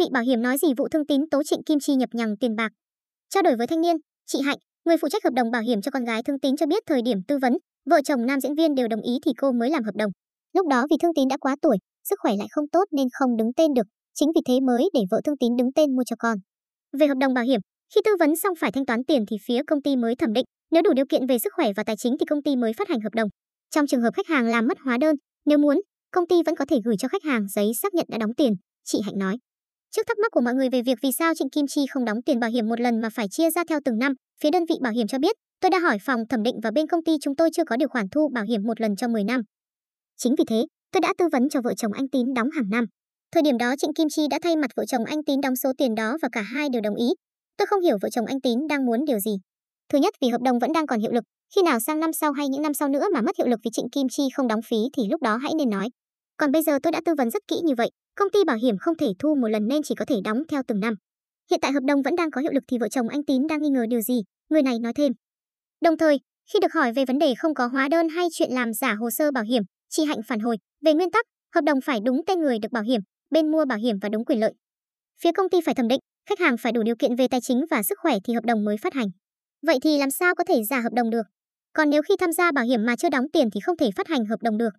vị bảo hiểm nói gì vụ thương tín tố Trịnh Kim Chi nhập nhằng tiền bạc. Trao đổi với thanh niên, chị Hạnh, người phụ trách hợp đồng bảo hiểm cho con gái thương tín cho biết thời điểm tư vấn, vợ chồng nam diễn viên đều đồng ý thì cô mới làm hợp đồng. Lúc đó vì thương tín đã quá tuổi, sức khỏe lại không tốt nên không đứng tên được, chính vì thế mới để vợ thương tín đứng tên mua cho con. Về hợp đồng bảo hiểm, khi tư vấn xong phải thanh toán tiền thì phía công ty mới thẩm định, nếu đủ điều kiện về sức khỏe và tài chính thì công ty mới phát hành hợp đồng. Trong trường hợp khách hàng làm mất hóa đơn, nếu muốn, công ty vẫn có thể gửi cho khách hàng giấy xác nhận đã đóng tiền, chị Hạnh nói. Trước thắc mắc của mọi người về việc vì sao Trịnh Kim Chi không đóng tiền bảo hiểm một lần mà phải chia ra theo từng năm, phía đơn vị bảo hiểm cho biết, tôi đã hỏi phòng thẩm định và bên công ty chúng tôi chưa có điều khoản thu bảo hiểm một lần cho 10 năm. Chính vì thế, tôi đã tư vấn cho vợ chồng anh Tín đóng hàng năm. Thời điểm đó Trịnh Kim Chi đã thay mặt vợ chồng anh Tín đóng số tiền đó và cả hai đều đồng ý. Tôi không hiểu vợ chồng anh Tín đang muốn điều gì. Thứ nhất vì hợp đồng vẫn đang còn hiệu lực, khi nào sang năm sau hay những năm sau nữa mà mất hiệu lực vì Trịnh Kim Chi không đóng phí thì lúc đó hãy nên nói. Còn bây giờ tôi đã tư vấn rất kỹ như vậy, công ty bảo hiểm không thể thu một lần nên chỉ có thể đóng theo từng năm. Hiện tại hợp đồng vẫn đang có hiệu lực thì vợ chồng anh Tín đang nghi ngờ điều gì, người này nói thêm. Đồng thời, khi được hỏi về vấn đề không có hóa đơn hay chuyện làm giả hồ sơ bảo hiểm, chị Hạnh phản hồi, về nguyên tắc, hợp đồng phải đúng tên người được bảo hiểm, bên mua bảo hiểm và đúng quyền lợi. Phía công ty phải thẩm định, khách hàng phải đủ điều kiện về tài chính và sức khỏe thì hợp đồng mới phát hành. Vậy thì làm sao có thể giả hợp đồng được? Còn nếu khi tham gia bảo hiểm mà chưa đóng tiền thì không thể phát hành hợp đồng được.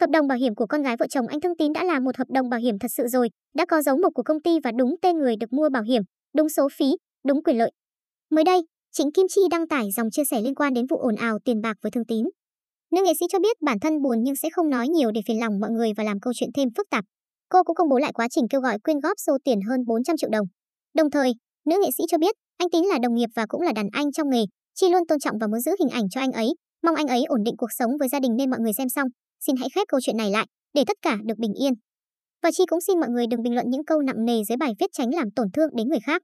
Hợp đồng bảo hiểm của con gái vợ chồng anh Thương Tín đã là một hợp đồng bảo hiểm thật sự rồi, đã có dấu mộc của công ty và đúng tên người được mua bảo hiểm, đúng số phí, đúng quyền lợi. Mới đây, Trịnh Kim Chi đăng tải dòng chia sẻ liên quan đến vụ ồn ào tiền bạc với Thương Tín. Nữ nghệ sĩ cho biết bản thân buồn nhưng sẽ không nói nhiều để phiền lòng mọi người và làm câu chuyện thêm phức tạp. Cô cũng công bố lại quá trình kêu gọi quyên góp số tiền hơn 400 triệu đồng. Đồng thời, nữ nghệ sĩ cho biết anh Tín là đồng nghiệp và cũng là đàn anh trong nghề, Chi luôn tôn trọng và muốn giữ hình ảnh cho anh ấy, mong anh ấy ổn định cuộc sống với gia đình nên mọi người xem xong, xin hãy khép câu chuyện này lại, để tất cả được bình yên. Và Chi cũng xin mọi người đừng bình luận những câu nặng nề dưới bài viết tránh làm tổn thương đến người khác.